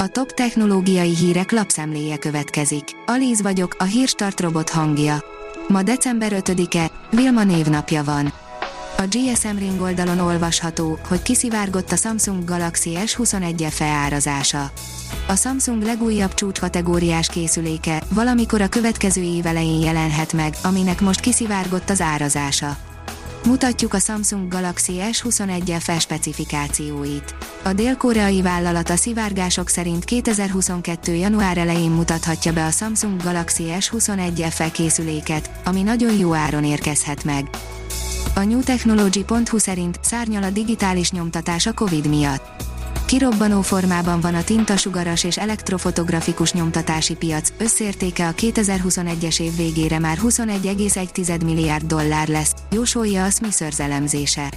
A top technológiai hírek lapszemléje következik. Alíz vagyok, a hírstart robot hangja. Ma december 5-e, Vilma névnapja van. A GSM Ring oldalon olvasható, hogy kiszivárgott a Samsung Galaxy S21 FE árazása. A Samsung legújabb csúcskategóriás készüléke valamikor a következő év elején jelenhet meg, aminek most kiszivárgott az árazása. Mutatjuk a Samsung Galaxy S21 FE specifikációit. A dél-koreai vállalat a szivárgások szerint 2022. január elején mutathatja be a Samsung Galaxy S21 FE készüléket, ami nagyon jó áron érkezhet meg. A newtechnology.hu szerint szárnyal a digitális nyomtatás a Covid miatt. Kirobbanó formában van a tintasugaras és elektrofotografikus nyomtatási piac, összértéke a 2021-es év végére már 21,1 milliárd dollár lesz, jósolja a Smithers elemzése.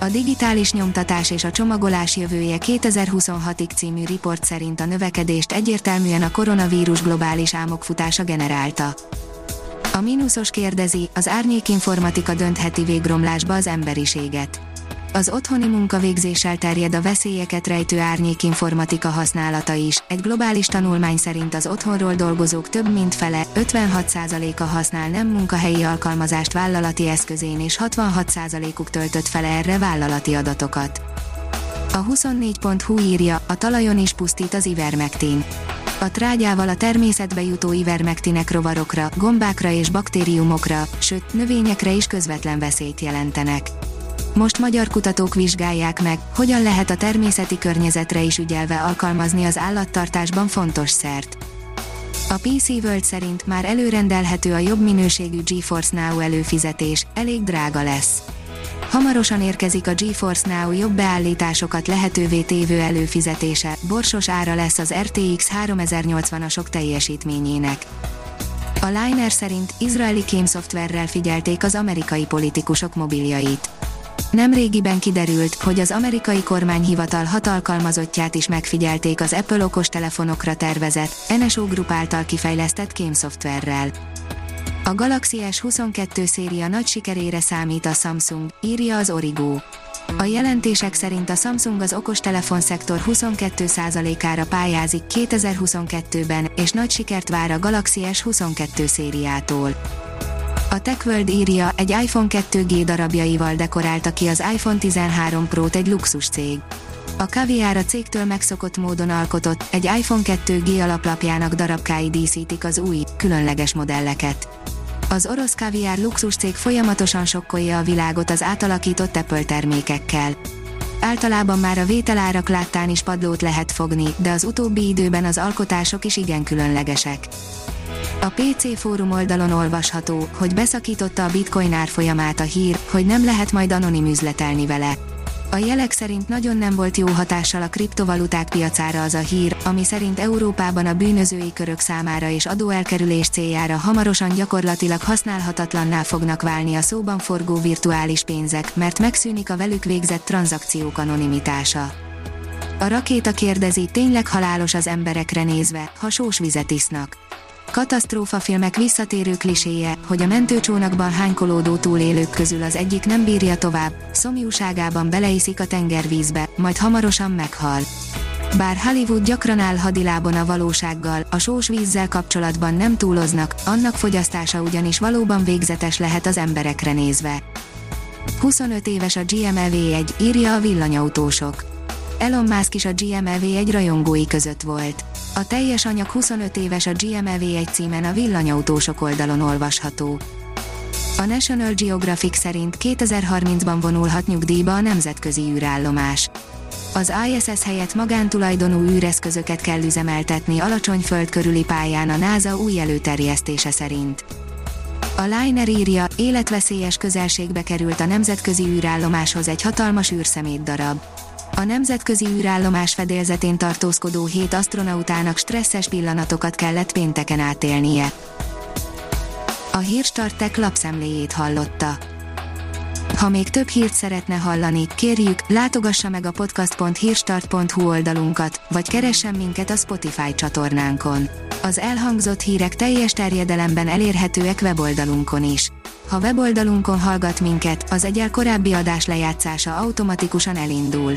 A digitális nyomtatás és a csomagolás jövője 2026-ig című riport szerint a növekedést egyértelműen a koronavírus globális álmokfutása generálta. A mínuszos kérdezi, az árnyékinformatika döntheti végromlásba az emberiséget. Az otthoni munkavégzéssel terjed a veszélyeket rejtő árnyékinformatika használata is. Egy globális tanulmány szerint az otthonról dolgozók több mint fele, 56%-a használ nem munkahelyi alkalmazást vállalati eszközén és 66%-uk töltött fel erre vállalati adatokat. A 24.hu írja, a talajon is pusztít az ivermektin. A trágyával a természetbe jutó ivermektinek rovarokra, gombákra és baktériumokra, sőt, növényekre is közvetlen veszélyt jelentenek. Most magyar kutatók vizsgálják meg, hogyan lehet a természeti környezetre is ügyelve alkalmazni az állattartásban fontos szert. A PC World szerint már előrendelhető a jobb minőségű GeForce Now előfizetés, elég drága lesz. Hamarosan érkezik a GeForce Now jobb beállításokat lehetővé tévő előfizetése, borsos ára lesz az RTX 3080-asok teljesítményének. A Liner szerint izraeli kémszoftverrel figyelték az amerikai politikusok mobiljait. Nemrégiben kiderült, hogy az amerikai kormányhivatal hat alkalmazottját is megfigyelték az Apple okostelefonokra tervezett, NSO Group által kifejlesztett kémszoftverrel. A Galaxy S22 széria nagy sikerére számít a Samsung, írja az Origo. A jelentések szerint a Samsung az okostelefon szektor 22%-ára pályázik 2022-ben, és nagy sikert vár a Galaxy S22 szériától. A TechWorld írja, egy iPhone 2G darabjaival dekorálta ki az iPhone 13 Pro-t egy luxus cég. A Caviar a cégtől megszokott módon alkotott, egy iPhone 2G alaplapjának darabkái díszítik az új, különleges modelleket. Az orosz Caviar luxus cég folyamatosan sokkolja a világot az átalakított Apple termékekkel. Általában már a vételárak láttán is padlót lehet fogni, de az utóbbi időben az alkotások is igen különlegesek. A PC fórum oldalon olvasható, hogy beszakította a bitcoin árfolyamát a hír, hogy nem lehet majd anonim üzletelni vele. A jelek szerint nagyon nem volt jó hatással a kriptovaluták piacára az a hír, ami szerint Európában a bűnözői körök számára és adóelkerülés céljára hamarosan gyakorlatilag használhatatlanná fognak válni a szóban forgó virtuális pénzek, mert megszűnik a velük végzett tranzakciók anonimitása. A rakéta kérdezi, tényleg halálos az emberekre nézve, ha sós vizet isznak filmek visszatérő kliséje, hogy a mentőcsónakban hánykolódó túlélők közül az egyik nem bírja tovább, szomjúságában beleiszik a tengervízbe, majd hamarosan meghal. Bár Hollywood gyakran áll hadilábon a valósággal, a sós vízzel kapcsolatban nem túloznak, annak fogyasztása ugyanis valóban végzetes lehet az emberekre nézve. 25 éves a GMLV 1, írja a villanyautósok. Elon Musk is a GMLV egy rajongói között volt. A teljes anyag 25 éves a GMLV egy címen a villanyautósok oldalon olvasható. A National Geographic szerint 2030-ban vonulhat nyugdíjba a nemzetközi űrállomás. Az ISS helyett magántulajdonú űreszközöket kell üzemeltetni alacsony föld körüli pályán a NASA új előterjesztése szerint. A Liner írja, életveszélyes közelségbe került a nemzetközi űrállomáshoz egy hatalmas űrszemét darab. A nemzetközi űrállomás fedélzetén tartózkodó hét astronautának stresszes pillanatokat kellett pénteken átélnie. A Hírstartek lapszemléjét hallotta. Ha még több hírt szeretne hallani, kérjük, látogassa meg a podcast.hírstart.hu oldalunkat, vagy keressen minket a Spotify csatornánkon. Az elhangzott hírek teljes terjedelemben elérhetőek weboldalunkon is. Ha weboldalunkon hallgat minket, az egyel korábbi adás lejátszása automatikusan elindul.